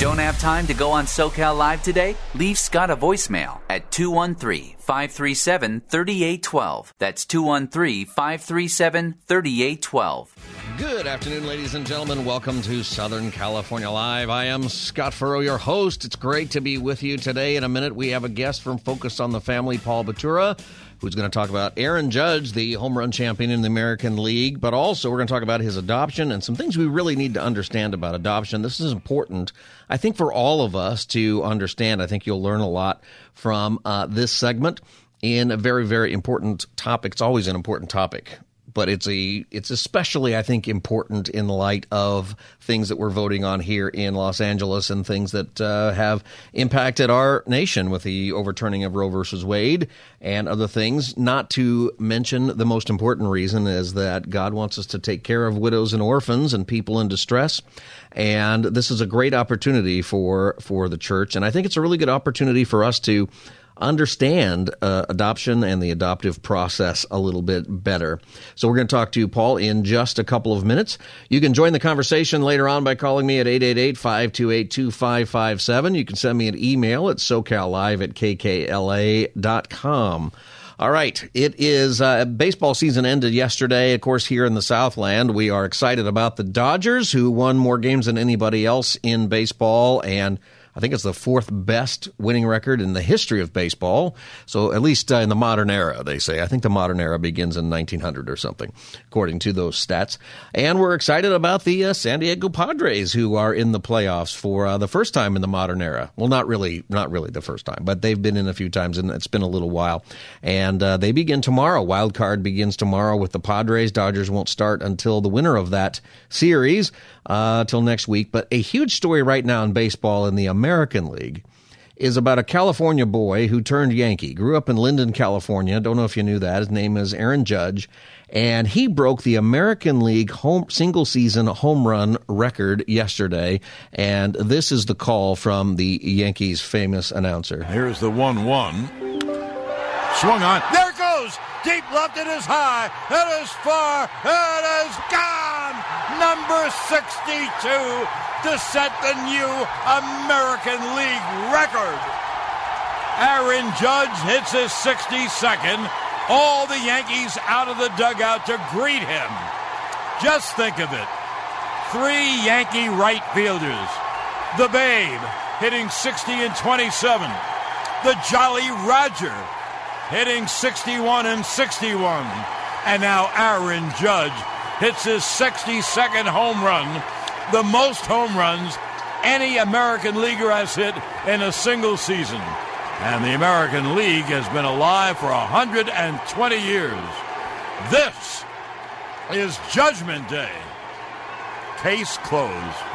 Don't have time to go on SoCal Live today? Leave Scott a voicemail at 213 537 3812. That's 213 537 3812. Good afternoon, ladies and gentlemen. Welcome to Southern California Live. I am Scott Furrow, your host. It's great to be with you today. In a minute, we have a guest from Focus on the Family, Paul Batura who's going to talk about Aaron Judge, the home run champion in the American League, but also we're going to talk about his adoption and some things we really need to understand about adoption. This is important, I think, for all of us to understand. I think you'll learn a lot from uh, this segment in a very, very important topic. It's always an important topic but it's a it's especially I think important in light of things that we're voting on here in Los Angeles and things that uh, have impacted our nation with the overturning of Roe versus Wade and other things. Not to mention the most important reason is that God wants us to take care of widows and orphans and people in distress, and this is a great opportunity for for the church, and I think it's a really good opportunity for us to understand uh, adoption and the adoptive process a little bit better. So we're going to talk to Paul in just a couple of minutes. You can join the conversation later on by calling me at 888-528-2557. You can send me an email at socallive at kkla.com. All right. It is uh, baseball season ended yesterday. Of course, here in the Southland, we are excited about the Dodgers, who won more games than anybody else in baseball and I think it's the fourth best winning record in the history of baseball. So at least uh, in the modern era, they say. I think the modern era begins in 1900 or something, according to those stats. And we're excited about the uh, San Diego Padres, who are in the playoffs for uh, the first time in the modern era. Well, not really, not really the first time, but they've been in a few times, and it's been a little while. And uh, they begin tomorrow. Wild card begins tomorrow with the Padres. Dodgers won't start until the winner of that series uh, till next week. But a huge story right now in baseball in the League is about a California boy who turned Yankee. Grew up in Linden, California. Don't know if you knew that. His name is Aaron Judge. And he broke the American League home single season home run record yesterday. And this is the call from the Yankees' famous announcer. Here's the 1 1. Swung on. There Deep left, it is high. It is far. It is gone! Number 62 to set the new American League record. Aaron Judge hits his 62nd. All the Yankees out of the dugout to greet him. Just think of it. Three Yankee right fielders. The Babe hitting 60 and 27. The Jolly Roger hitting 61 and 61. And now Aaron Judge hits his 62nd home run, the most home runs any American leaguer has hit in a single season. And the American League has been alive for 120 years. This is Judgment Day. Case closed.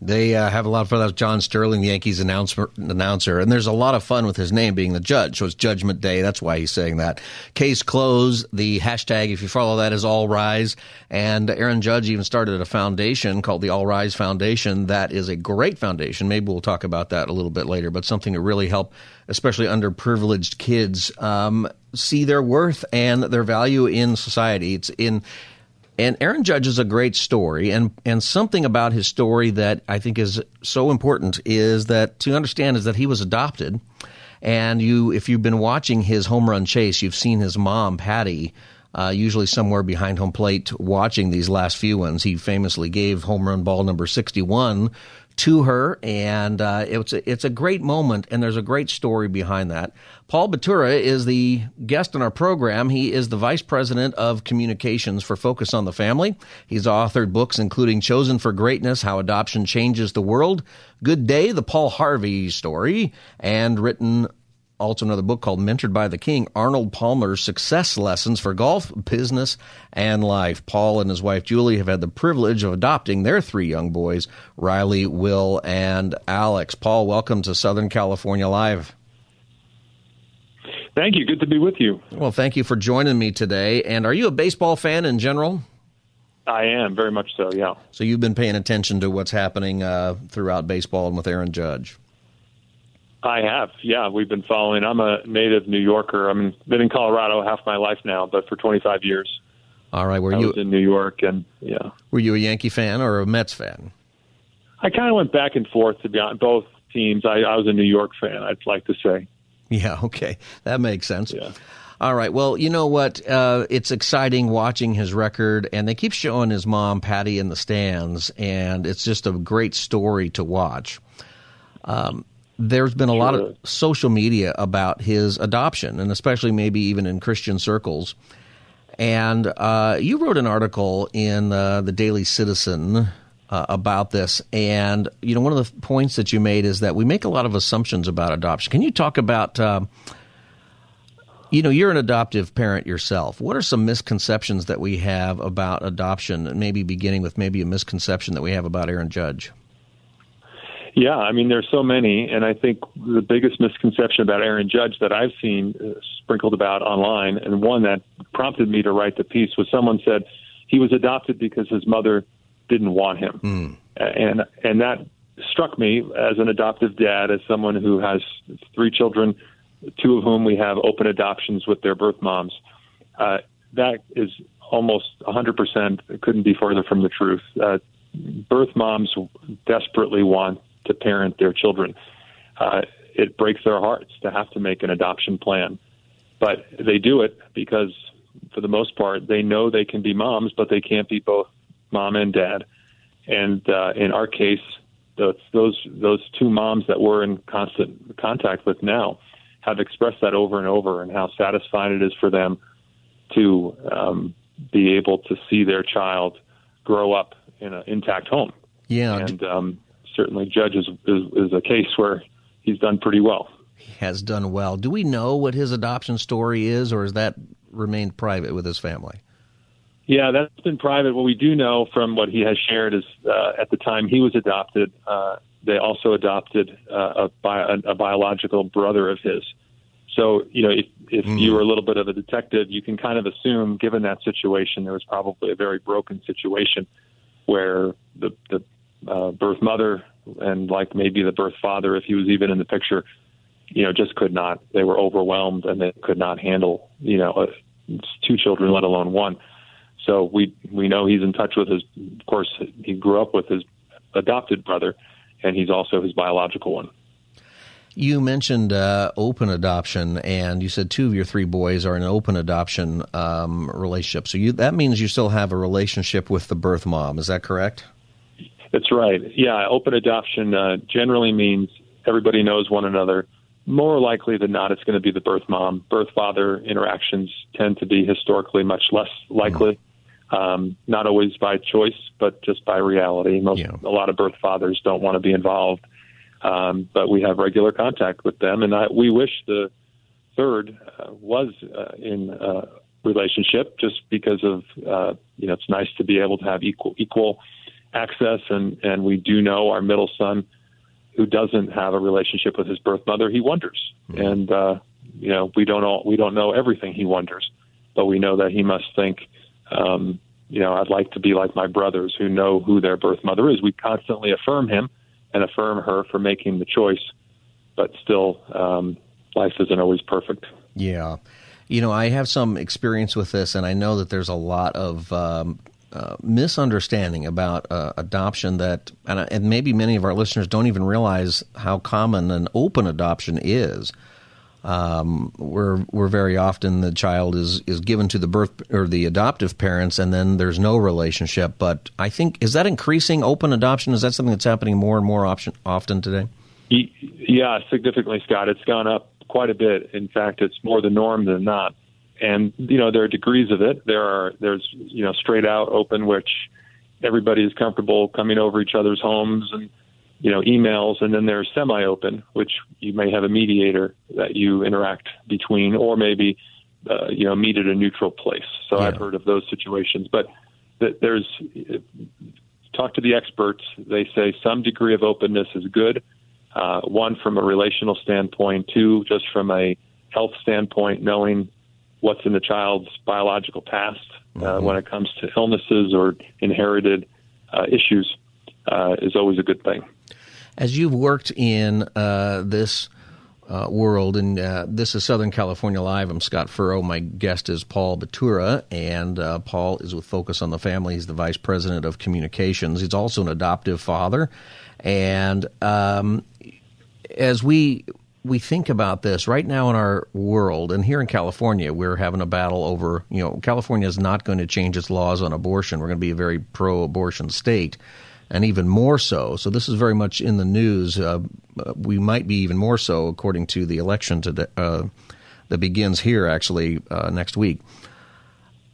They uh, have a lot of fun. That's John Sterling, the Yankees announcer, announcer, and there's a lot of fun with his name being the judge. So it's Judgment Day. That's why he's saying that. Case closed. The hashtag, if you follow that, is All Rise. And Aaron Judge even started a foundation called the All Rise Foundation. That is a great foundation. Maybe we'll talk about that a little bit later, but something to really help, especially underprivileged kids, um, see their worth and their value in society. It's in and Aaron Judge is a great story, and and something about his story that I think is so important is that to understand is that he was adopted, and you if you've been watching his home run chase, you've seen his mom Patty. Uh, usually somewhere behind home plate watching these last few ones. He famously gave home run ball number 61 to her, and uh, it's a, it's a great moment, and there's a great story behind that. Paul Batura is the guest on our program. He is the vice president of communications for Focus on the Family. He's authored books including Chosen for Greatness: How Adoption Changes the World, Good Day: The Paul Harvey Story, and written also another book called Mentored by the King Arnold Palmer's Success Lessons for Golf, Business, and Life. Paul and his wife Julie have had the privilege of adopting their three young boys, Riley, Will, and Alex. Paul, welcome to Southern California Live. Thank you. Good to be with you. Well, thank you for joining me today. And are you a baseball fan in general? I am very much so. Yeah. So you've been paying attention to what's happening uh, throughout baseball and with Aaron Judge. I have. Yeah, we've been following. I'm a native New Yorker. I've been in Colorado half my life now, but for 25 years. All right. Were I you was in New York, and yeah. Were you a Yankee fan or a Mets fan? I kind of went back and forth to be on both teams. I, I was a New York fan. I'd like to say. Yeah. Okay, that makes sense. Yeah. All right. Well, you know what? Uh, it's exciting watching his record, and they keep showing his mom, Patty, in the stands, and it's just a great story to watch. Um, there's been a lot of social media about his adoption, and especially maybe even in Christian circles. And uh, you wrote an article in uh, the Daily Citizen uh, about this, and you know one of the points that you made is that we make a lot of assumptions about adoption. Can you talk about? Um, you know, you're an adoptive parent yourself. What are some misconceptions that we have about adoption, and maybe beginning with maybe a misconception that we have about Aaron Judge? Yeah, I mean, there's so many, and I think the biggest misconception about Aaron Judge that I've seen uh, sprinkled about online, and one that prompted me to write the piece was someone said he was adopted because his mother didn't want him, mm. and and that struck me as an adoptive dad, as someone who has three children, two of whom we have open adoptions with their birth moms. Uh, that is almost 100% couldn't be further from the truth. Uh, birth moms desperately want to parent their children. Uh, it breaks their hearts to have to make an adoption plan, but they do it because, for the most part, they know they can be moms, but they can't be both mom and dad. And uh, in our case, those those those two moms that we're in constant contact with now have expressed that over and over, and how satisfying it is for them to um, be able to see their child grow up in an intact home. Yeah, and um, certainly Judge is, is, is a case where he's done pretty well. He has done well. Do we know what his adoption story is, or has that remained private with his family? Yeah, that's been private. What we do know from what he has shared is uh, at the time he was adopted, uh, they also adopted uh, a, bi- a, biological brother of his. So, you know, if, if mm. you were a little bit of a detective, you can kind of assume, given that situation, there was probably a very broken situation where the, the uh, birth mother and like maybe the birth father, if he was even in the picture, you know, just could not. They were overwhelmed and they could not handle, you know, uh, two children, let alone one. So we we know he's in touch with his. Of course, he grew up with his adopted brother, and he's also his biological one. You mentioned uh, open adoption, and you said two of your three boys are in an open adoption um, relationship. So you, that means you still have a relationship with the birth mom. Is that correct? That's right. Yeah, open adoption uh, generally means everybody knows one another. More likely than not, it's going to be the birth mom. Birth father interactions tend to be historically much less likely. Mm. Um, not always by choice, but just by reality. Most, yeah. a lot of birth fathers don't want to be involved, um, but we have regular contact with them, and I, we wish the third uh, was uh, in a relationship, just because of uh, you know it's nice to be able to have equal equal access, and and we do know our middle son, who doesn't have a relationship with his birth mother, he wonders, mm-hmm. and uh, you know we don't all we don't know everything he wonders, but we know that he must think. Um, you know, I'd like to be like my brothers who know who their birth mother is. We constantly affirm him and affirm her for making the choice, but still, um, life isn't always perfect. Yeah. You know, I have some experience with this, and I know that there's a lot of um, uh, misunderstanding about uh, adoption that, and, and, maybe many of our listeners don't even realize how common an open adoption is. Um, where where very often the child is is given to the birth or the adoptive parents, and then there's no relationship. But I think is that increasing open adoption? Is that something that's happening more and more option, often today? Yeah, significantly, Scott. It's gone up quite a bit. In fact, it's more the norm than not and you know there are degrees of it. There are there's you know straight out open, which everybody is comfortable coming over each other's homes and you know, emails, and then there's semi-open, which you may have a mediator that you interact between, or maybe uh, you know meet at a neutral place. So yeah. I've heard of those situations, but th- there's talk to the experts. They say some degree of openness is good. Uh, one from a relational standpoint, two just from a health standpoint, knowing what's in the child's biological past uh, mm-hmm. when it comes to illnesses or inherited uh, issues uh, is always a good thing. As you've worked in uh, this uh, world, and uh, this is Southern California Live. I'm Scott Furrow. My guest is Paul Batura, and uh, Paul is with Focus on the Family. He's the vice president of communications. He's also an adoptive father, and um, as we we think about this right now in our world, and here in California, we're having a battle over. You know, California is not going to change its laws on abortion. We're going to be a very pro-abortion state and even more so. So this is very much in the news. Uh, we might be even more so according to the election today, uh, that begins here actually uh, next week.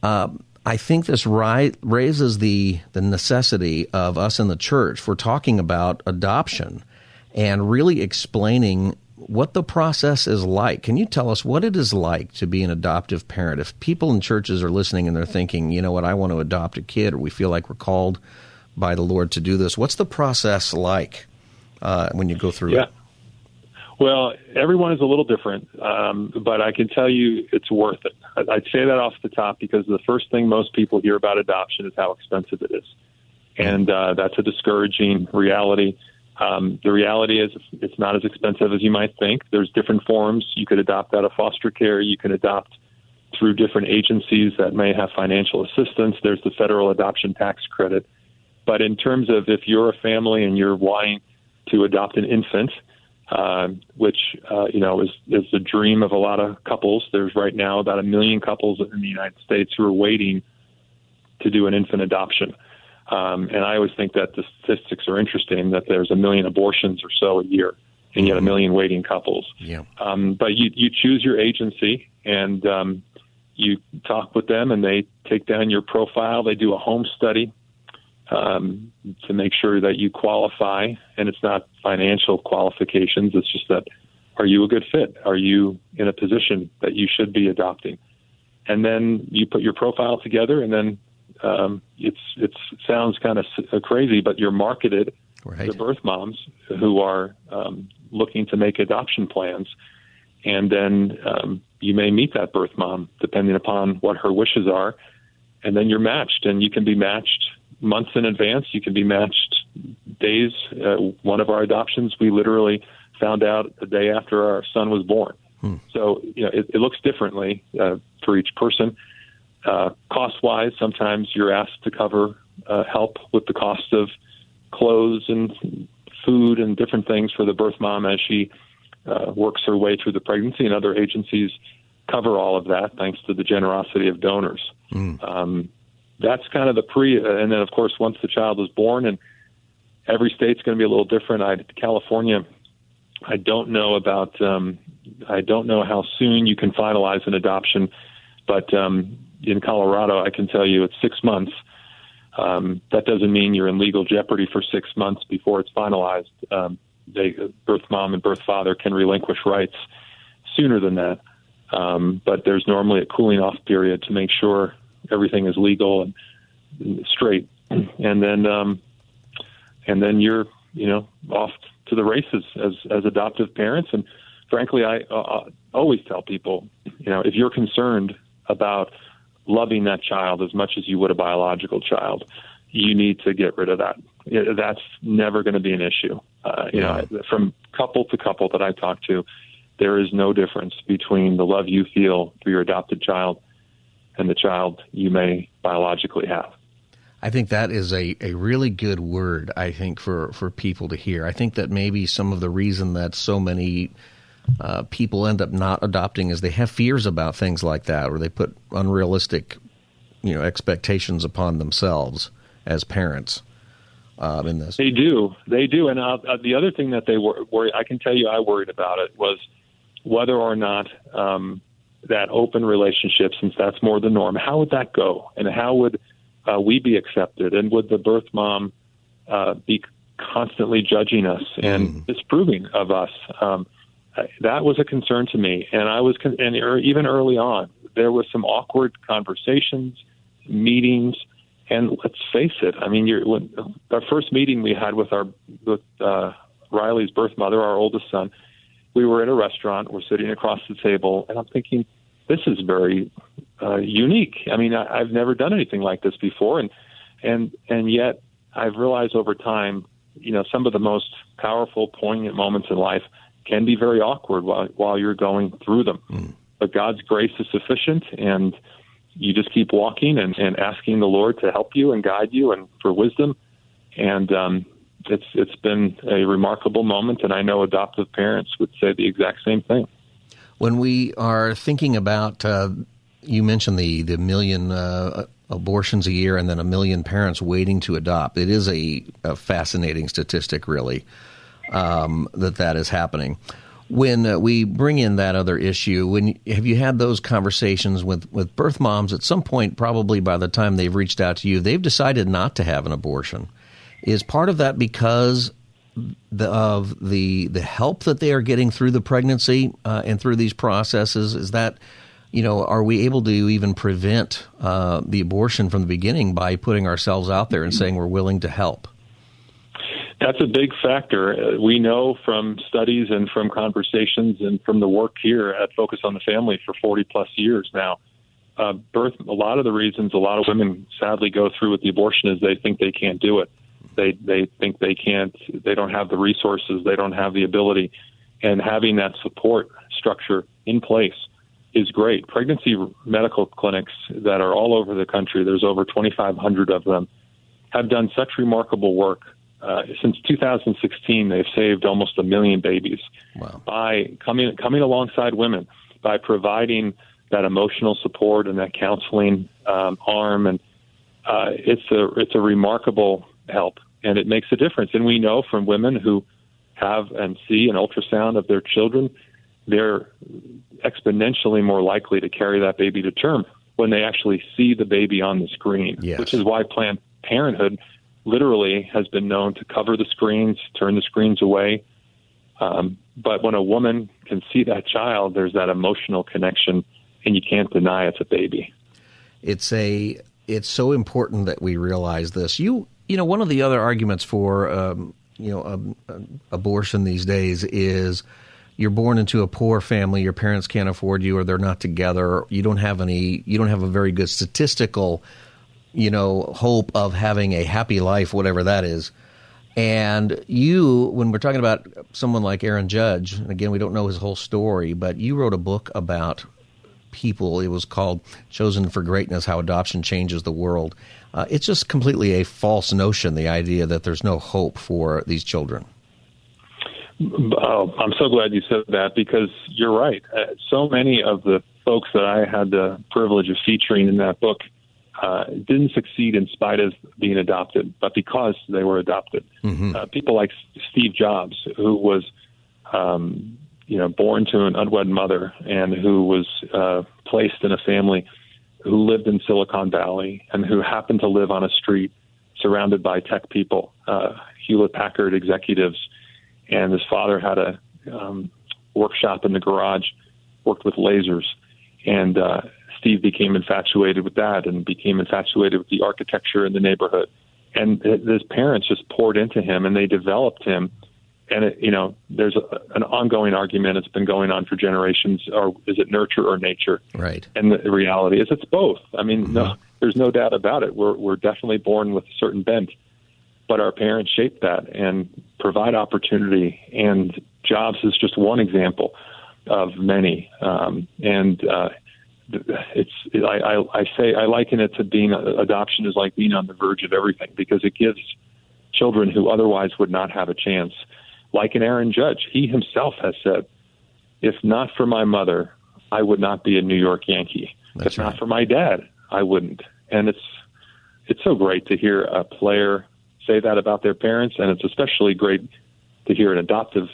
Uh, I think this ri- raises the the necessity of us in the church for talking about adoption and really explaining what the process is like. Can you tell us what it is like to be an adoptive parent? If people in churches are listening and they're thinking, you know what, I want to adopt a kid, or we feel like we're called by the Lord to do this. What's the process like uh, when you go through yeah. it? Well, everyone is a little different, um, but I can tell you it's worth it. I'd say that off the top because the first thing most people hear about adoption is how expensive it is, and uh, that's a discouraging reality. Um, the reality is it's not as expensive as you might think. There's different forms. You could adopt out of foster care. You can adopt through different agencies that may have financial assistance. There's the federal adoption tax credit. But in terms of if you're a family and you're wanting to adopt an infant, uh, which uh, you know is is the dream of a lot of couples. There's right now about a million couples in the United States who are waiting to do an infant adoption. Um, and I always think that the statistics are interesting that there's a million abortions or so a year, and yet a million waiting couples. Yeah. Um, but you you choose your agency and um, you talk with them, and they take down your profile. They do a home study um, to make sure that you qualify. And it's not financial qualifications, it's just that are you a good fit? Are you in a position that you should be adopting? And then you put your profile together, and then um, it's it sounds kind of crazy, but you're marketed right. to birth moms who are um, looking to make adoption plans, and then um, you may meet that birth mom depending upon what her wishes are, and then you're matched, and you can be matched months in advance. You can be matched days. Uh, one of our adoptions, we literally found out the day after our son was born. Hmm. So you know, it, it looks differently uh, for each person. Uh, cost wise, sometimes you're asked to cover uh, help with the cost of clothes and food and different things for the birth mom as she uh, works her way through the pregnancy, and other agencies cover all of that thanks to the generosity of donors. Mm. Um, that's kind of the pre, and then of course once the child is born, and every state's going to be a little different. I California, I don't know about. Um, I don't know how soon you can finalize an adoption, but um, in Colorado, I can tell you it's six months. Um, that doesn't mean you're in legal jeopardy for six months before it's finalized. Um, they, birth mom and birth father can relinquish rights sooner than that. Um, but there's normally a cooling off period to make sure everything is legal and straight, and then um, and then you're you know off to the races as as adoptive parents. And frankly, I uh, always tell people, you know, if you're concerned about loving that child as much as you would a biological child, you need to get rid of that. That's never going to be an issue. Uh, you yeah. know, from couple to couple that I talk to, there is no difference between the love you feel for your adopted child and the child you may biologically have. I think that is a, a really good word, I think, for, for people to hear. I think that maybe some of the reason that so many uh, people end up not adopting is they have fears about things like that, or they put unrealistic, you know, expectations upon themselves as parents. Um, in this, they do, they do, and uh, uh, the other thing that they were worry, I can tell you, I worried about it was whether or not um, that open relationship, since that's more the norm, how would that go? And how would uh, we be accepted? And would the birth mom uh, be constantly judging us and Mm. disproving of us. Um, that was a concern to me, and I was, con- and even early on, there was some awkward conversations, meetings, and let's face it. I mean, you're, when, our first meeting we had with our with uh, Riley's birth mother, our oldest son, we were in a restaurant. We're sitting across the table, and I'm thinking, this is very uh, unique. I mean, I, I've never done anything like this before, and and and yet I've realized over time, you know, some of the most powerful, poignant moments in life can be very awkward while while you're going through them. But God's grace is sufficient, and you just keep walking and, and asking the Lord to help you and guide you and for wisdom. And um, it's it's been a remarkable moment, and I know adoptive parents would say the exact same thing. When we are thinking about, uh, you mentioned the the million uh, abortions a year, and then a million parents waiting to adopt. It is a, a fascinating statistic, really, um, that that is happening. When uh, we bring in that other issue, when have you had those conversations with, with birth moms? At some point, probably by the time they've reached out to you, they've decided not to have an abortion. Is part of that because the, of the the help that they are getting through the pregnancy uh, and through these processes? Is that you know, are we able to even prevent uh, the abortion from the beginning by putting ourselves out there and saying we're willing to help? That's a big factor. Uh, we know from studies and from conversations and from the work here at Focus on the Family for 40 plus years now. Uh, birth. A lot of the reasons a lot of women sadly go through with the abortion is they think they can't do it. They they think they can't. They don't have the resources. They don't have the ability, and having that support structure in place is great. Pregnancy medical clinics that are all over the country. There's over 2,500 of them. Have done such remarkable work uh, since 2016, they've saved almost a million babies wow. by coming coming alongside women by providing that emotional support and that counseling um, arm, and uh, it's a it's a remarkable help, and it makes a difference. And we know from women who have and see an ultrasound of their children, they're exponentially more likely to carry that baby to term when they actually see the baby on the screen, yes. which is why Planned Parenthood literally has been known to cover the screens, turn the screens away. Um, but when a woman can see that child, there's that emotional connection, and you can't deny it's a baby. It's a it's so important that we realize this. You you know one of the other arguments for um, you know um, abortion these days is you're born into a poor family, your parents can't afford you, or they're not together. You don't have any. You don't have a very good statistical you know, hope of having a happy life, whatever that is. And you, when we're talking about someone like Aaron Judge, and again, we don't know his whole story, but you wrote a book about people. It was called Chosen for Greatness How Adoption Changes the World. Uh, it's just completely a false notion, the idea that there's no hope for these children. Oh, I'm so glad you said that because you're right. Uh, so many of the folks that I had the privilege of featuring in that book uh, didn't succeed in spite of being adopted, but because they were adopted. Mm-hmm. Uh, people like Steve Jobs, who was, um, you know, born to an unwed mother and who was uh, placed in a family who lived in Silicon Valley and who happened to live on a street surrounded by tech people, uh, Hewlett Packard executives, and his father had a um, workshop in the garage, worked with lasers, and uh, Steve became infatuated with that and became infatuated with the architecture in the neighborhood. And his parents just poured into him and they developed him. And, it, you know, there's a, an ongoing argument. It's been going on for generations. Or is it nurture or nature? Right. And the reality is it's both. I mean, Mm-hmm. no, there's no doubt about it. We're, we're definitely born with a certain bent, but our parents shape that and provide opportunity. And jobs is just one example of many. Um, and, uh, it's I, I, I say I liken it to being adoption is like being on the verge of everything because it gives children who otherwise would not have a chance. Like an Aaron Judge, he himself has said, "If not for my mother, I would not be a New York Yankee. That's if right. not for my dad, I wouldn't." And it's it's so great to hear a player say that about their parents, and it's especially great to hear an adoptive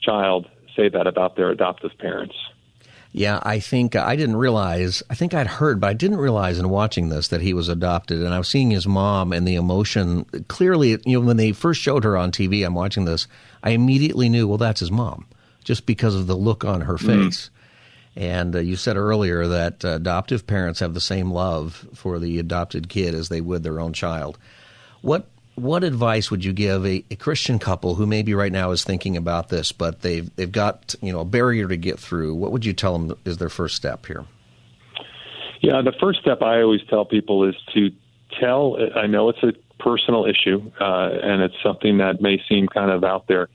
child say that about their adoptive parents. Yeah, I think I didn't realize. I think I'd heard, but I didn't realize in watching this that he was adopted. And I was seeing his mom and the emotion. Clearly, you know, when they first showed her on TV, I'm watching this. I immediately knew, well, that's his mom, just because of the look on her Mm-hmm. face. And uh, you said earlier that uh, adoptive parents have the same love for the adopted kid as they would their own child. What what advice would you give a, a Christian couple who maybe right now is thinking about this, but they've they've got you know a barrier to get through? What would you tell them is their first step here? Yeah, the first step I always tell people is to tell. I know it's a personal issue, uh, and it's something that may seem kind of out there.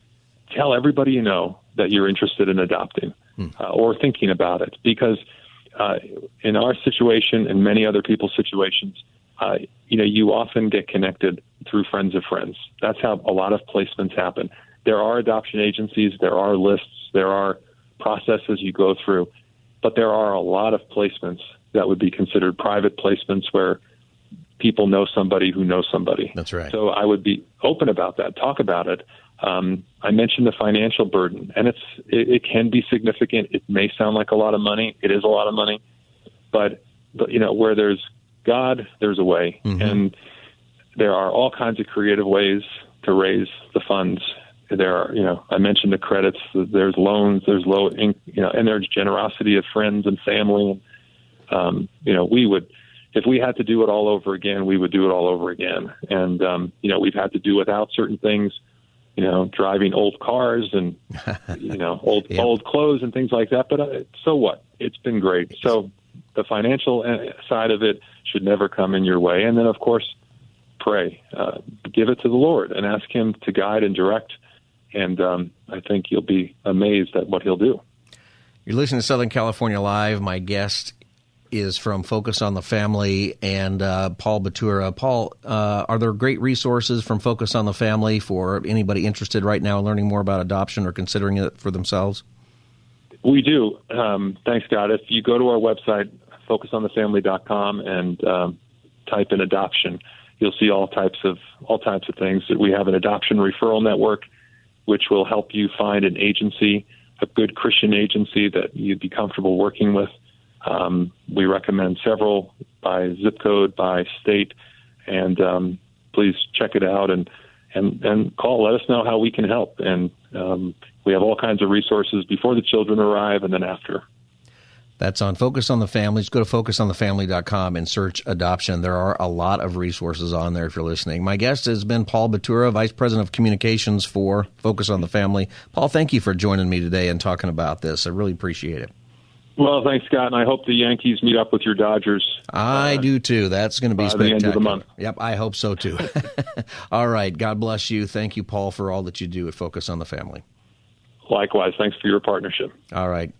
Tell everybody you know that you're interested in adopting uh, or thinking about it, because uh, in our situation and many other people's situations, uh, you know, you often get connected through friends of friends. That's how a lot of placements happen. There are adoption agencies, there are lists, there are processes you go through, but there are a lot of placements that would be considered private placements where people know somebody who knows somebody. That's right. So I would be open about that, talk about it. Um, I mentioned the financial burden, and it's it, it can be significant. It may sound like a lot of money. It is a lot of money, but, but you know where there's God, there's a way, and there are all kinds of creative ways to raise the funds. There are, you know, I mentioned the credits. There's loans. There's low, you know, and there's generosity of friends and family. Um, you know, we would, if we had to do it all over again, we would do it all over again. And um, you know, we've had to do without certain things. You know, driving old cars and you know old Yep. old clothes and things like that. But uh, so what? It's been great. So the financial uh, side of it should never come in your way. And then, of course, pray, uh, give it to the Lord, and ask Him to guide and direct. And um, I think you'll be amazed at what He'll do. You're listening to Southern California Live. My guest is from Focus on the Family and uh, Paul Batura. Paul, uh, are there great resources from Focus on the Family for anybody interested right now in learning more about adoption or considering it for themselves? We do. Um, thanks, Scott. If you go to our website, focusonthefamily.com, and um, type in adoption, you'll see all types of all types of things. We have an adoption referral network, which will help you find an agency, a good Christian agency that you'd be comfortable working with. Um, we recommend several by zip code, by state, and um, please check it out and and and call. Let us know how we can help. And um, we have all kinds of resources before the children arrive and then after. That's on Focus on the Family. Just go to focusonthefamily.com and search adoption. There are a lot of resources on there if you're listening. My guest has been Paul Batura, Vice President of Communications for Focus on the Family. Paul, thank you for joining me today and talking about this. I really appreciate it. Well, thanks, Scott, and I hope the Yankees meet up with your Dodgers. I do too. That's going to be by the end of the month. Yep, I hope so too. all right. God bless you. Thank you, Paul, for all that you do at Focus on the Family. Likewise, thanks for your partnership. All right.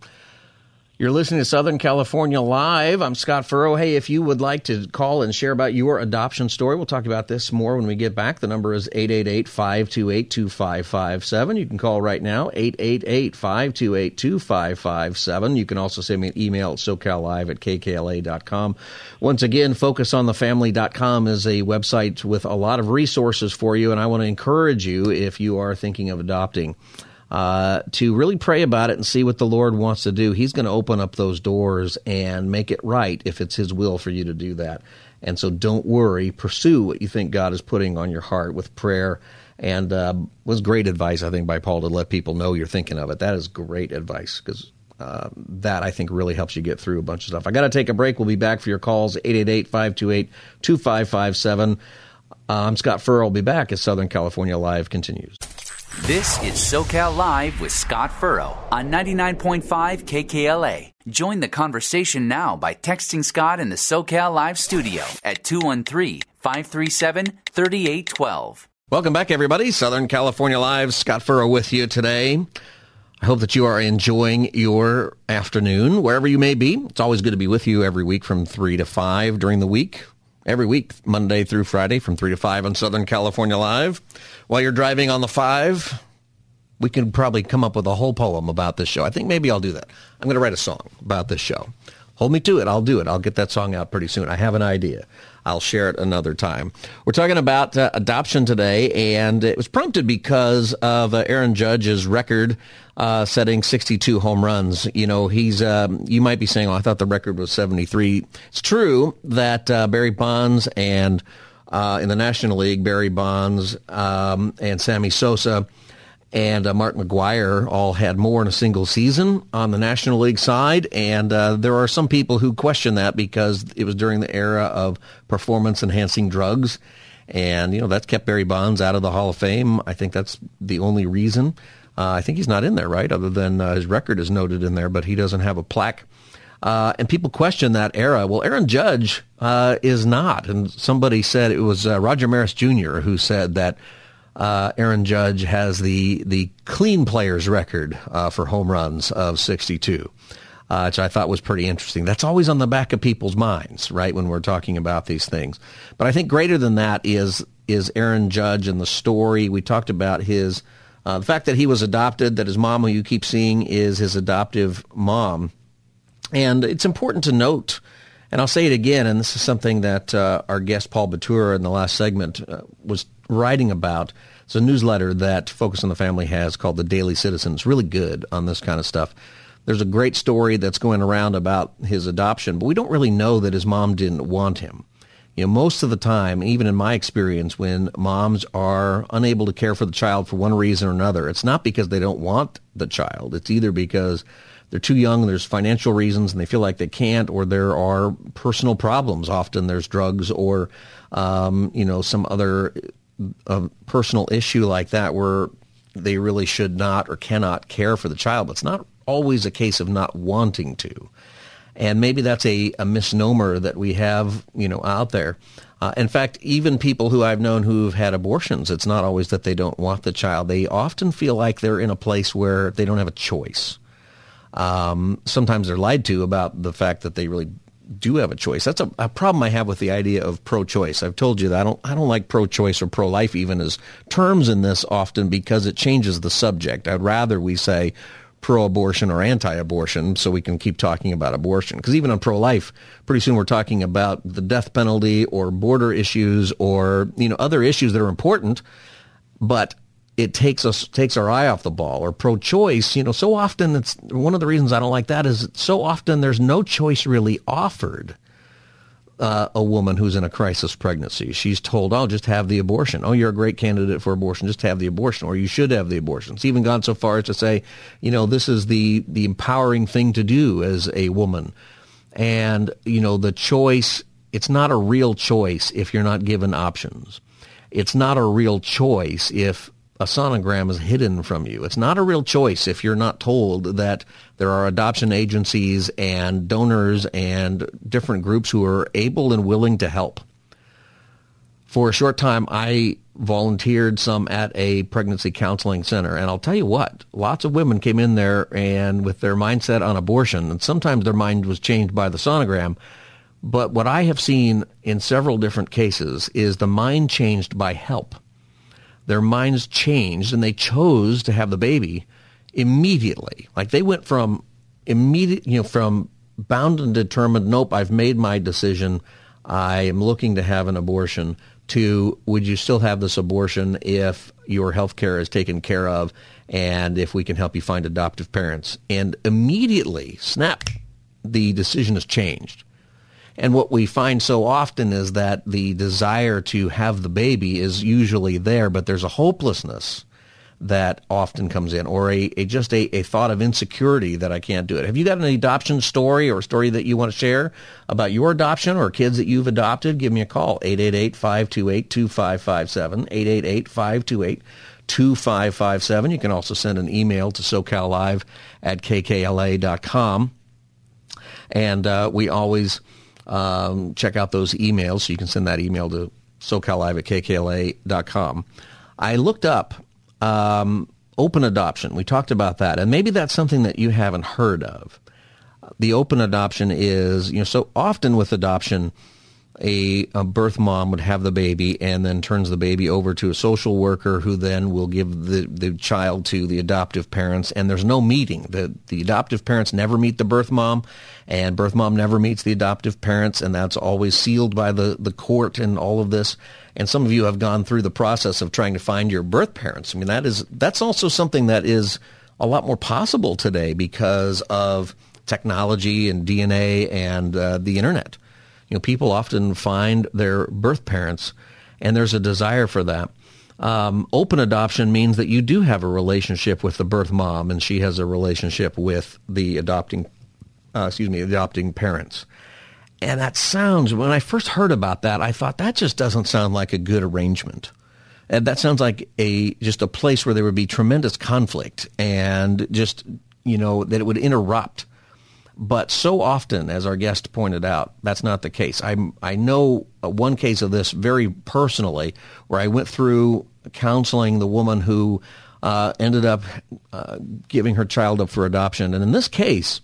You're listening to Southern California Live. I'm Scott Furrow. Hey, if you would like to call and share about your adoption story, we'll talk about this more when we get back. The number is 888 528 2557. You can call right now, 888 528 2557. You can also send me an email at socallive at kkla.com. Once again, focusonthefamily.com is a website with a lot of resources for you, and I want to encourage you if you are thinking of adopting uh, to really pray about it and see what the Lord wants to do. He's going to open up those doors and make it right if it's His will for you to do that. And so don't worry. Pursue what you think God is putting on your heart with prayer. And uh, was great advice, I think, by Paul to let people know you're thinking of it. That is great advice because uh, that I think really helps you get through a bunch of stuff. I got to take a break. We'll be back for your calls 888 528 2557. I'm Scott Furr. I'll be back as Southern California Live continues. This is SoCal Live with Scott Furrow on 99.5 KKLA. Join the conversation now by texting Scott in the SoCal Live studio at 213 537 3812. Welcome back, everybody. Southern California Live. Scott Furrow with you today. I hope that you are enjoying your afternoon, wherever you may be. It's always good to be with you every week from 3 to 5 during the week. Every week, Monday through Friday from 3 to 5 on Southern California Live. While you're driving on the 5, we can probably come up with a whole poem about this show. I think maybe I'll do that. I'm going to write a song about this show. hold me to it. I'll do it. I'll get that song out pretty soon. I have an idea. I'll share it another time. We're talking about uh, adoption today, and it was prompted because of uh, Aaron Judge's record uh, setting 62 home runs. You know, he's, um, you might be saying, oh, I thought the record was 73. It's true that uh, Barry Bonds and uh, in the National League, Barry Bonds um, and Sammy Sosa and uh, Mark McGwire all had more in a single season on the National League side. And uh, there are some people who question that because it was during the era of performance enhancing drugs. And, you know, that's kept Barry Bonds out of the Hall of Fame. I think that's the only reason. Uh, I think he's not in there, right? Other than uh, his record is noted in there, but he doesn't have a plaque. Uh, and people question that era. Well, Aaron Judge uh, is not. And somebody said it was Roger Maris Jr. who said that uh, Aaron Judge has the the clean players record uh, for home runs of 62, uh, which I thought was pretty interesting. That's always on the back of people's minds, right, when we're talking about these things. But I think greater than that is is Aaron Judge and the story. We talked about his uh, the fact that he was adopted, that his mom, who you keep seeing, is his adoptive mom, and it's important to note. And I'll say it again, and this is something that uh, our guest Paul Batura in the last segment uh, was writing about. It's a newsletter that Focus on the Family has called The Daily Citizen. It's really good on this kind of stuff. There's a great story that's going around about his adoption, but we don't really know that his mom didn't want him. You know, most of the time, even in my experience, when moms are unable to care for the child for one reason or another, it's not because they don't want the child. It's either because they're too young, there's financial reasons, and they feel like they can't, or there are personal problems. Often there's drugs or, um, you know, some other a personal issue like that where they really should not or cannot care for the child. But it's not always a case of not wanting to. And maybe that's a, a misnomer that we have, you know, out there. Uh, in fact, even people who I've known who've had abortions, it's not always that they don't want the child. They often feel like they're in a place where they don't have a choice. Um, sometimes they're lied to about the fact that they really do have a choice. That's a, a, problem I have with the idea of pro-choice. I've told you that I don't I don't like pro-choice or pro-life even as terms in this often because it changes the subject. I'd rather we say pro-abortion or anti-abortion so we can keep talking about abortion. Because even on pro-life, pretty soon we're talking about the death penalty or border issues or you know other issues that are important, but it takes us takes our eye off the ball or pro-choice you know so often it's one of the reasons i don't like that is so often there's no choice really offered uh, a woman who's in a crisis pregnancy. She's told oh just have the abortion. Oh you're a great candidate for abortion. Just have the abortion. Or you should have the abortion. It's even gone so far as to say you know this is the the empowering thing to do as a woman. And you know the choice it's not a real choice if you're not given options. It's not a real choice if a sonogram is hidden from you. It's not a real choice if you're not told that there are adoption agencies and donors and different groups who are able and willing to help. For a short time, I volunteered some at a pregnancy counseling center. And I'll tell you what, lots of women came in there and with their mindset on abortion, and sometimes their mind was changed by the sonogram. But what I have seen in several different cases is the mind changed by help their minds changed and they chose to have the baby immediately. Like they went from immediate, you know, from bound and determined, nope, I've made my decision. I am looking to have an abortion to would you still have this abortion if your health care is taken care of and if we can help you find adoptive parents? And immediately, snap, the decision has changed. And what we find so often is that the desire to have the baby is usually there, but there's a hopelessness that often comes in or a, a just a, a thought of insecurity that I can't do it. Have you got an adoption story or a story that you want to share about your adoption or kids that you've adopted? Give me a call, 888-528-2557, 888-528-2557. You can also send an email to socallive at kkla.com. And uh, we always um, check out those emails. So you can send that email to socallive at kkla.com. I looked up um, open adoption. We talked about that. And maybe that's something that you haven't heard of. The open adoption is, you know, so often with adoption, a, a, birth mom would have the baby and then turns the baby over to a social worker who then will give the, the child to the adoptive parents and there's no meeting. The, the adoptive parents never meet the birth mom and birth mom never meets the adoptive parents and that's always sealed by the, the court and all of this. And some of you have gone through the process of trying to find your birth parents. I mean, that is, that's also something that is a lot more possible today because of technology and DNA and uh, the internet. You know, people often find their birth parents, and there's a desire for that. Um, open adoption means that you do have a relationship with the birth mom, and she has a relationship with the adopting, uh, excuse me, adopting parents. And that sounds, when I first heard about that, I thought that just doesn't sound like a good arrangement. And that sounds like a just a place where there would be tremendous conflict and just you know that it would interrupt but so often, as our guest pointed out, that's not the case. I I know one case of this very personally, where I went through counseling the woman who uh, ended up uh, giving her child up for adoption, and in this case,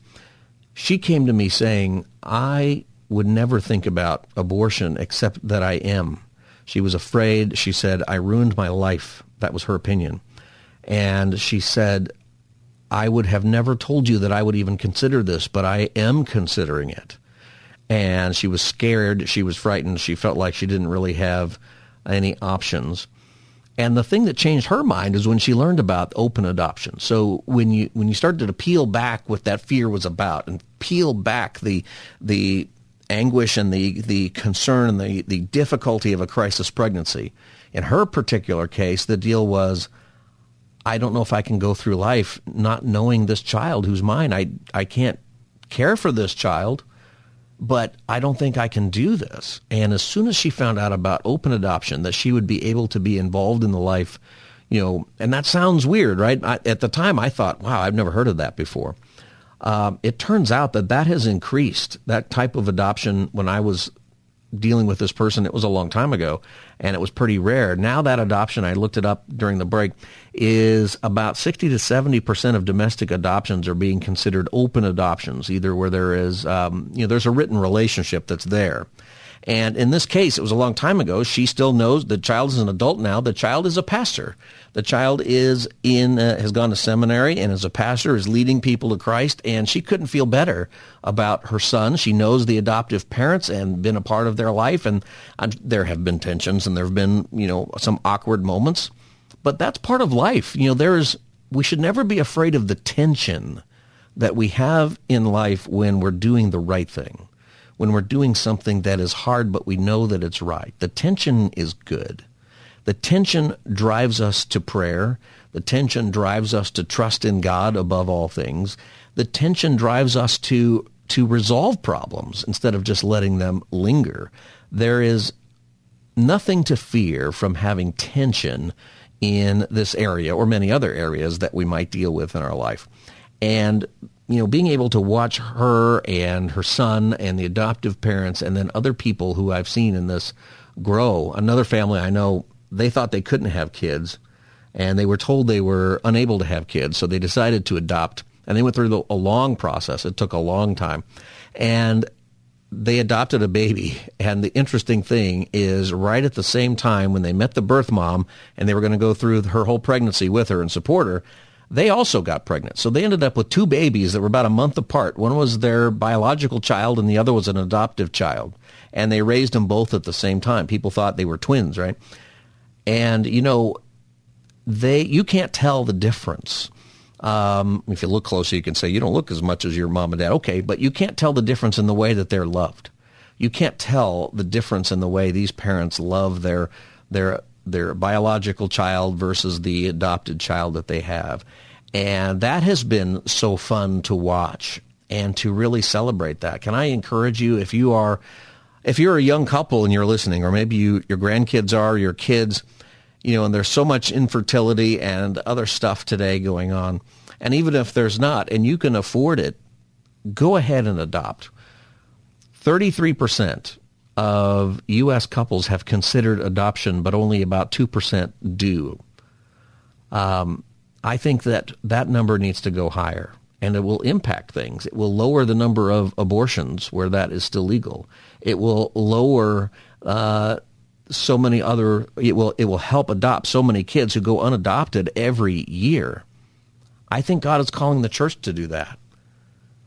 she came to me saying, "I would never think about abortion except that I am." She was afraid. She said, "I ruined my life." That was her opinion, and she said, I would have never told you that I would even consider this, but I am considering it. And she was scared. She was frightened. She felt like she didn't really have any options. And the thing that changed her mind is when she learned about open adoption. So when you when you started to peel back what that fear was about and peel back the the anguish and the the concern and the the difficulty of a crisis pregnancy, in her particular case, the deal was I don't know if I can go through life not knowing this child who's mine. I I can't care for this child, but I don't think I can do this. And as soon as she found out about open adoption, that she would be able to be involved in the life, you know, and that sounds weird, right? I, at the time, I thought, wow, I've never heard of that before. Um, it turns out that that has increased. That type of adoption, when I was dealing with this person. It was a long time ago, and it was pretty rare. Now that adoption, I looked it up during the break, is about 60 to 70 percent of domestic adoptions are being considered open adoptions, either where there is, um, you know, there's a written relationship that's there. And in this case, it was a long time ago. She still knows the child is an adult now. The child is a pastor. The child is in, uh, has gone to seminary and is a pastor is leading people to Christ. And she couldn't feel better about her son. She knows the adoptive parents and been a part of their life. And uh, there have been tensions and there have been, you know, some awkward moments. But that's part of life. You know, there's, we should never be afraid of the tension that we have in life when we're doing the right thing when we're doing something that is hard, but we know that it's right. The tension is good. The tension drives us to prayer. The tension drives us to trust in God above all things. The tension drives us to, to resolve problems instead of just letting them linger. There is nothing to fear from having tension in this area or many other areas that we might deal with in our life. And you know, being able to watch her and her son and the adoptive parents and then other people who I've seen in this grow. Another family I know, they thought they couldn't have kids and they were told they were unable to have kids. So they decided to adopt and they went through a long process. It took a long time. And they adopted a baby. And the interesting thing is right at the same time when they met the birth mom and they were going to go through her whole pregnancy with her and support her, they also got pregnant. So they ended up with two babies that were about a month apart. One was their biological child and the other was an adoptive child. And they raised them both at the same time. People thought they were twins, right? And, you know, they, you can't tell the difference. Um, if you look closely, you can say, you don't look as much as your mom and dad. Okay, but you can't tell the difference in the way that they're loved. You can't tell the difference in the way these parents love their, their their biological child versus the adopted child that they have. And that has been so fun to watch and to really celebrate that. Can I encourage you if you are if you're a young couple and you're listening or maybe you your grandkids are, your kids, you know, and there's so much infertility and other stuff today going on. And even if there's not and you can afford it, go ahead and adopt. 33% of U.S. couples have considered adoption, but only about 2% do. Um, I think that that number needs to go higher. and it will impact things. It will lower the number of abortions where that is still legal. It will lower uh, so many other. It will it will help adopt so many kids who go unadopted every year. I think God is calling the church to do that.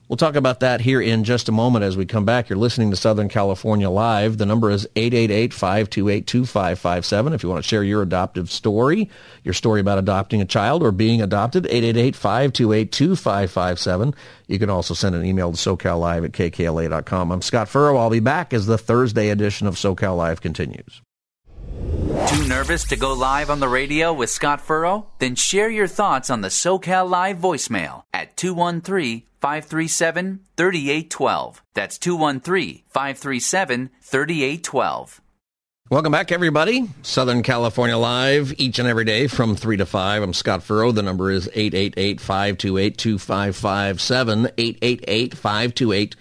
We'll talk about that here in just a moment as we come back. You're listening to Southern California Live. The number is 888-528-2557 if you want to share your adoptive story, your story about adopting a child or being adopted, 888-528-2557. You can also send an email to SoCalLive at kkla.com. I'm Scott Furrow. I'll be back as the Thursday edition of SoCal Live continues. Too nervous to go live on the radio with Scott Furrow? Then share your thoughts on the SoCal Live voicemail at 213 537 3812. That's 213 537 3812. Welcome back, everybody. Southern California Live each and every day from 3 to 5. I'm Scott Furrow. The number is 888 528 2557. 888 528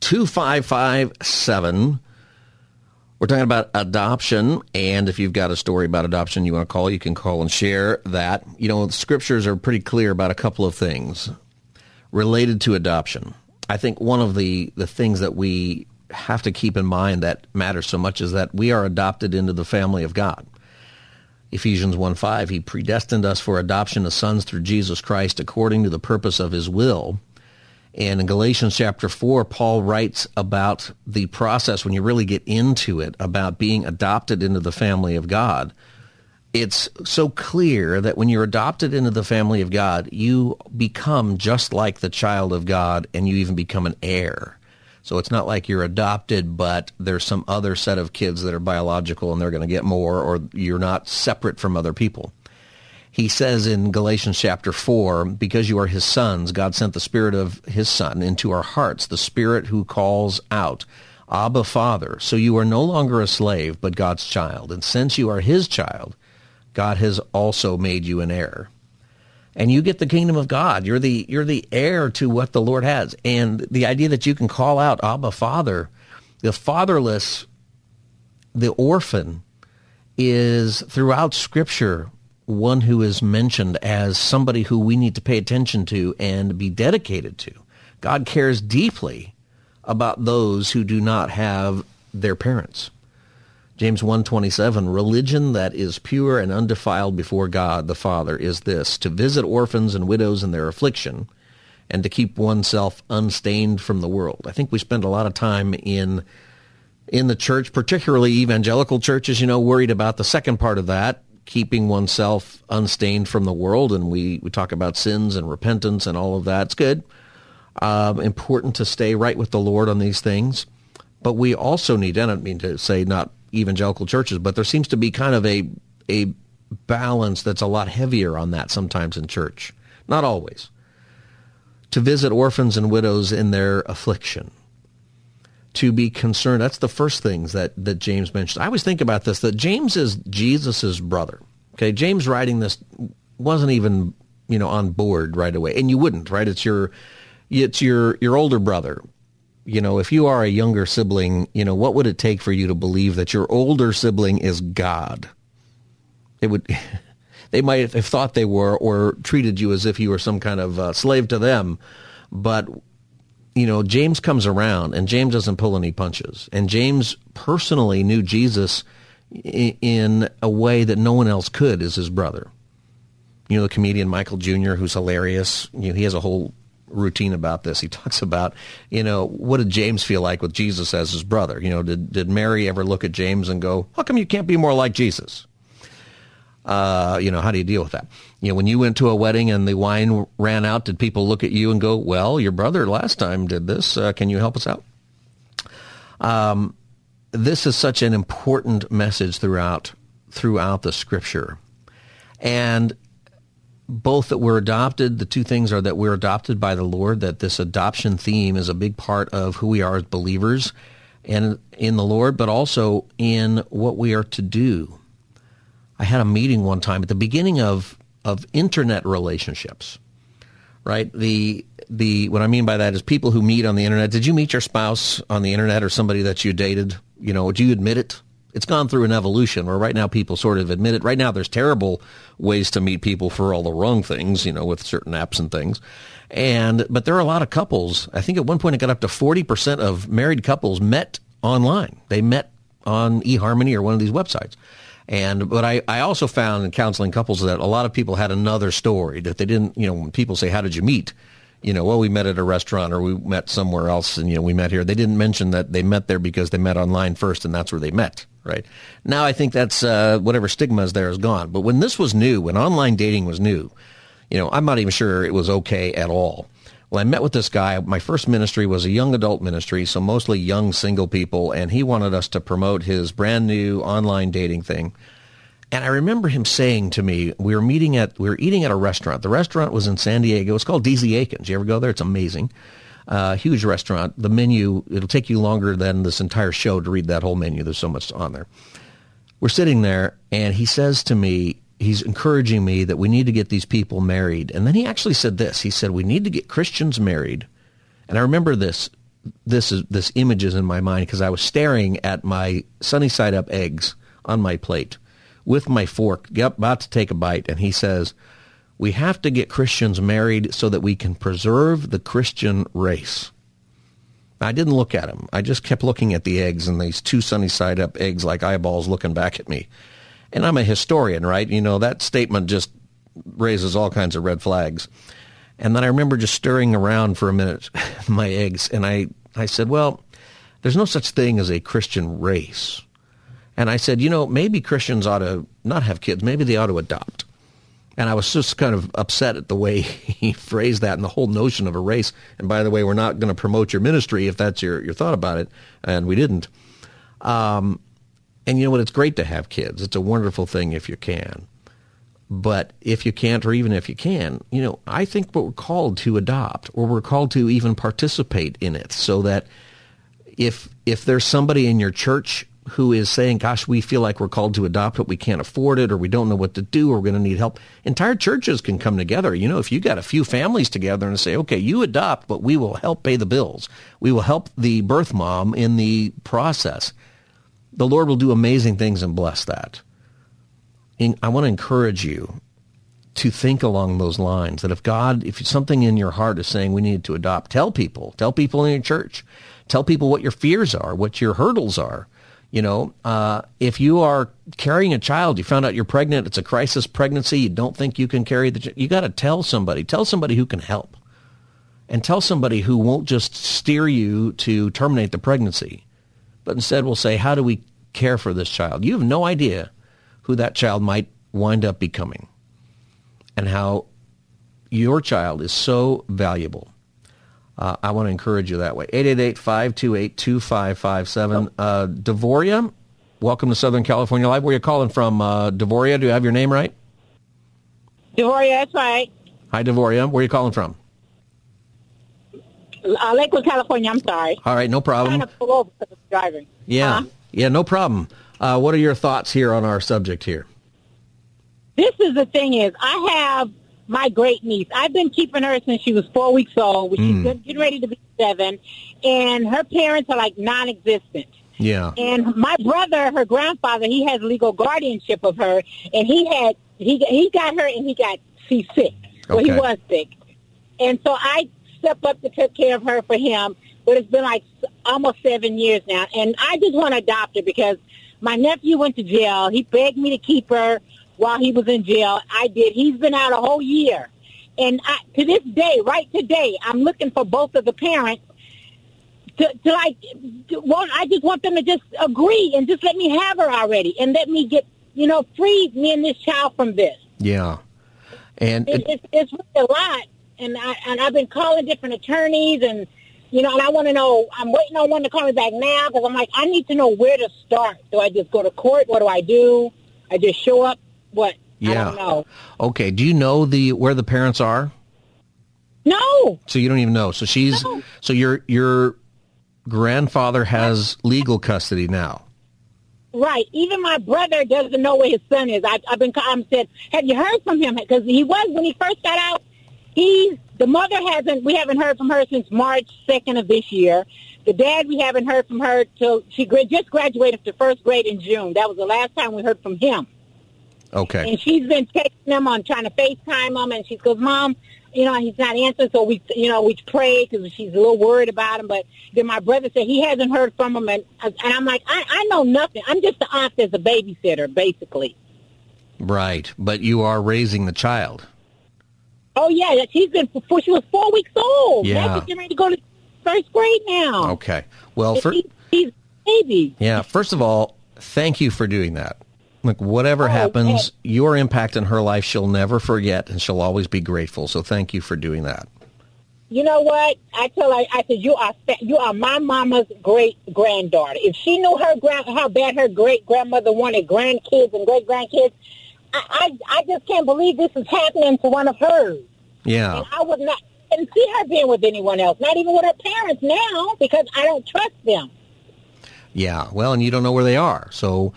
2557. We're talking about adoption, and if you've got a story about adoption you want to call, you can call and share that. You know, the scriptures are pretty clear about a couple of things related to adoption. I think one of the, the things that we have to keep in mind that matters so much is that we are adopted into the family of God. Ephesians 1 5, He predestined us for adoption as sons through Jesus Christ according to the purpose of His will and in Galatians chapter 4, Paul writes about the process when you really get into it about being adopted into the family of God. It's so clear that when you're adopted into the family of God, you become just like the child of God and you even become an heir. So it's not like you're adopted, but there's some other set of kids that are biological and they're going to get more, or you're not separate from other people he says in Galatians chapter 4, because you are his sons, God sent the spirit of his son into our hearts, the spirit who calls out, Abba, Father. So you are no longer a slave, but God's child. And since you are his child, God has also made you an heir. And you get the kingdom of God. You're the, you're the heir to what the Lord has. And the idea that you can call out Abba, Father, the fatherless, the orphan, is throughout Scripture one who is mentioned as somebody who we need to pay attention to and be dedicated to. God cares deeply about those who do not have their parents. James 1:27 Religion that is pure and undefiled before God the Father is this to visit orphans and widows in their affliction and to keep oneself unstained from the world. I think we spend a lot of time in in the church, particularly evangelical churches, you know, worried about the second part of that, keeping oneself unstained from the world. And we, we talk about sins and repentance and all of that. It's good. Um, important to stay right with the Lord on these things. But we also need, and I don't mean to say not evangelical churches, but there seems to be kind of a, a balance that's a lot heavier on that sometimes in church. Not always. To visit orphans and widows in their affliction to be concerned. That's the first things that, that James mentioned. I always think about this, that James is Jesus' brother. Okay, James writing this wasn't even, you know, on board right away. And you wouldn't, right? It's your it's your your older brother. You know, if you are a younger sibling, you know, what would it take for you to believe that your older sibling is God? It would they might have thought they were or treated you as if you were some kind of uh, slave to them. But you know, James comes around and James doesn't pull any punches. And James personally knew Jesus in a way that no one else could as his brother. You know, the comedian Michael Jr., who's hilarious, you know, he has a whole routine about this. He talks about, you know, what did James feel like with Jesus as his brother? You know, did, did Mary ever look at James and go, how come you can't be more like Jesus? Uh, you know, how do you deal with that? You know, when you went to a wedding and the wine ran out, did people look at you and go, well, your brother last time did this. Uh, can you help us out? Um, this is such an important message throughout throughout the scripture. And both that we're adopted, the two things are that we're adopted by the Lord, that this adoption theme is a big part of who we are as believers and in the Lord, but also in what we are to do I had a meeting one time at the beginning of of internet relationships. Right? The the what I mean by that is people who meet on the internet. Did you meet your spouse on the internet or somebody that you dated? You know, do you admit it? it's gone through an evolution where right now people sort of admit it. Right now, there's terrible ways to meet people for all the wrong things, you know, with certain apps and things. And but there are a lot of couples. I think at one point it got up to forty percent of married couples met online. They met on eHarmony or one of these websites. And but I, I also found in counseling couples that a lot of people had another story that they didn't. You know, when people say, "How did you meet?" you know, well, we met at a restaurant or we met somewhere else and, you know, we met here. They didn't mention that they met there because they met online first and that's where they met, right? Now I think that's, uh, whatever stigma is there is gone. But when this was new, when online dating was new, you know, I'm not even sure it was okay at all. Well, I met with this guy. My first ministry was a young adult ministry, so mostly young single people, and he wanted us to promote his brand new online dating thing. And I remember him saying to me, we were meeting at, we were eating at a restaurant. The restaurant was in San Diego. It's called DZ Akin's. You ever go there? It's amazing. Uh, huge restaurant. The menu, it'll take you longer than this entire show to read that whole menu. There's so much on there. We're sitting there and he says to me, he's encouraging me that we need to get these people married. And then he actually said this. He said, we need to get Christians married. And I remember this, this is, this image is in my mind because I was staring at my sunny side up eggs on my plate with my fork, about to take a bite, and he says, we have to get Christians married so that we can preserve the Christian race. I didn't look at him. I just kept looking at the eggs and these two sunny side up eggs like eyeballs looking back at me. And I'm a historian, right? You know, that statement just raises all kinds of red flags. And then I remember just stirring around for a minute my eggs and I, I said, well, there's no such thing as a Christian race. And I said, you know, maybe Christians ought to not have kids. Maybe they ought to adopt. And I was just kind of upset at the way he phrased that and the whole notion of a race. And by the way, we're not going to promote your ministry if that's your, your thought about it. And we didn't. Um, and you know what? It's great to have kids. It's a wonderful thing if you can. But if you can't, or even if you can, you know, I think what we're called to adopt, or we're called to even participate in it, so that if if there's somebody in your church who is saying, gosh, we feel like we're called to adopt but we can't afford it or we don't know what to do or we're going to need help. Entire churches can come together. You know, if you got a few families together and say, okay, you adopt, but we will help pay the bills. We will help the birth mom in the process. The Lord will do amazing things and bless that. I want to encourage you to think along those lines that if God, if something in your heart is saying we need to adopt, tell people, tell people in your church, tell people what your fears are, what your hurdles are. You know, uh, if you are carrying a child, you found out you're pregnant, it's a crisis pregnancy, you don't think you can carry the, you got to tell somebody, tell somebody who can help, and tell somebody who won't just steer you to terminate the pregnancy, but instead we'll say, how do we care for this child? You have no idea who that child might wind up becoming, and how your child is so valuable uh, I want to encourage you that way. 888-528-2557. Uh, Devoria, welcome to Southern California Live. Where are you calling from? Uh, Devoria, do you have your name right? Devoria, that's right. Hi, Devoria. Where are you calling from? Uh, Lakewood, California. I'm sorry. All right, no problem. I'm pull over because I'm driving. Yeah, huh? yeah, no problem. Uh, what are your thoughts here on our subject here? This is the thing is, I have – my great niece. I've been keeping her since she was four weeks old. She's mm. getting ready to be seven, and her parents are like non-existent. Yeah. And my brother, her grandfather, he has legal guardianship of her, and he had he he got her, and he got she's sick. Well, okay. he was sick, and so I stepped up to take care of her for him. But it's been like almost seven years now, and I just want to adopt her because my nephew went to jail. He begged me to keep her while he was in jail. I did. He's been out a whole year. And I, to this day, right today, I'm looking for both of the parents to, to like, to, well, I just want them to just agree and just let me have her already and let me get, you know, free me and this child from this. Yeah. And it, it's, it's really a lot. And I, and I've been calling different attorneys and, you know, and I want to know, I'm waiting on one to call me back now because I'm like, I need to know where to start. Do I just go to court? What do I do? I just show up what? Yeah. Okay. Do you know the where the parents are? No. So you don't even know. So she's no. so your your grandfather has legal custody now. Right. Even my brother doesn't know where his son is. I, have been. I said, have you heard from him? Because he was when he first got out. He the mother hasn't. We haven't heard from her since March second of this year. The dad, we haven't heard from her till she just graduated to first grade in June. That was the last time we heard from him. Okay. And she's been texting him on trying to FaceTime him, and she goes, "Mom, you know he's not answering." So we, you know, we pray because she's a little worried about him. But then my brother said he hasn't heard from him, and and I'm like, I, I know nothing. I'm just the aunt as a babysitter, basically. Right. But you are raising the child. Oh yeah, she's been before she was four weeks old. Yeah. She's getting ready to go to first grade now. Okay. Well, for, She- she's a baby. yeah, first of all, thank you for doing that. Like whatever oh, happens, your impact in her life, she'll never forget and she'll always be grateful. So thank you for doing that. You know what? I tell her, I said, you are you are my mama's great granddaughter. If she knew her grand how bad her great grandmother wanted grandkids and great grandkids, I, I I just can't believe this is happening to one of hers. Yeah. And I would not and see her being with anyone else, not even with her parents now, because I don't trust them. Yeah. Well, and you don't know where they are. So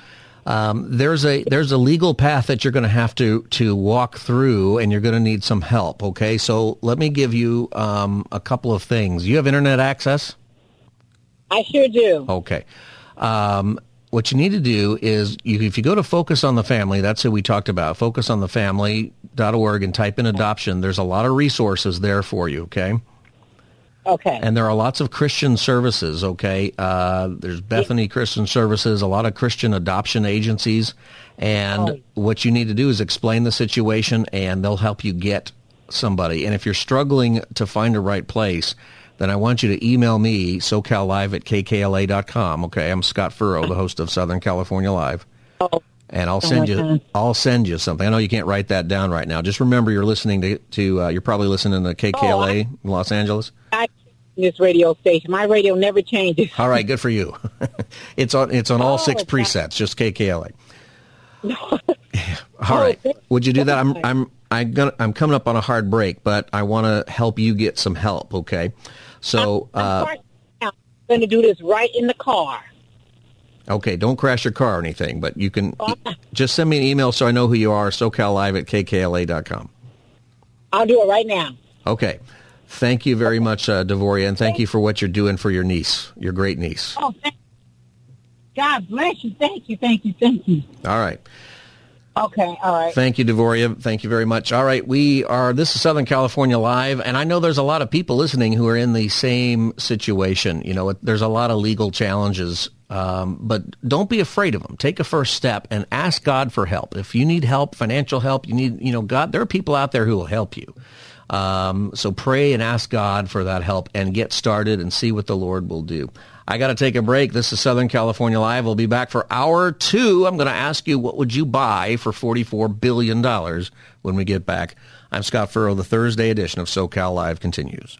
um, there's a there's a legal path that you're going to have to to walk through, and you're going to need some help. Okay. So let me give you um, a couple of things. You have internet access. I sure do. Okay. Um, what you need to do is you, if you go to Focus on the Family, that's who we talked about, focus on the focusonthefamily.org and type in adoption, there's a lot of resources there for you, okay? Okay. And there are lots of Christian services, okay? Uh, there's Bethany Christian Services, a lot of Christian adoption agencies. And what you need to do is explain the situation and they'll help you get somebody. And if you're struggling to find a right place, then I want you to email me, SoCalLive at KKLA.com. Okay, I'm Scott Furrow, the host of Southern California Live. And I'll send you, I'll send you something. I know you can't write that down right now. Just remember you're listening to, to uh, you're probably listening to KKLA in Los Angeles. I this radio station. My radio never changes. All right, good for you. it's on it's on all six Oh, okay. presets, just KKLA. all right. Would you do that? I'm I'm I'm gonna I'm coming up on a hard break, but I want to help you get some help, okay? So, uh, I'm going to do this right in the car. okay, don't crash your car or anything, but you can just send me an email so I know who you are, SoCalLive at KKLA.com. I'll do it right now. Okay. Thank you very much, uh, Devoria, and thank you for what you're doing for your niece, your great niece. Oh, thank God bless you. Thank you. Thank you. Thank you. All right. Okay. All right. Thank you, Devoria. Thank you very much. All right, we are. This is Southern California Live, and I know there's a lot of people listening who are in the same situation. You know, there's a lot of legal challenges, um, but don't be afraid of them. Take a first step and ask God for help. If you need help, financial help, you need, you know, God. There are people out there who will help you. Um, so pray and ask God for that help and get started and see what the Lord will do. I got to take a break. This is Southern California Live. We'll be back for hour two. I'm going to ask you, what would you buy for $44 billion when we get back? I'm Scott Furrow. The Thursday edition of SoCal Live continues.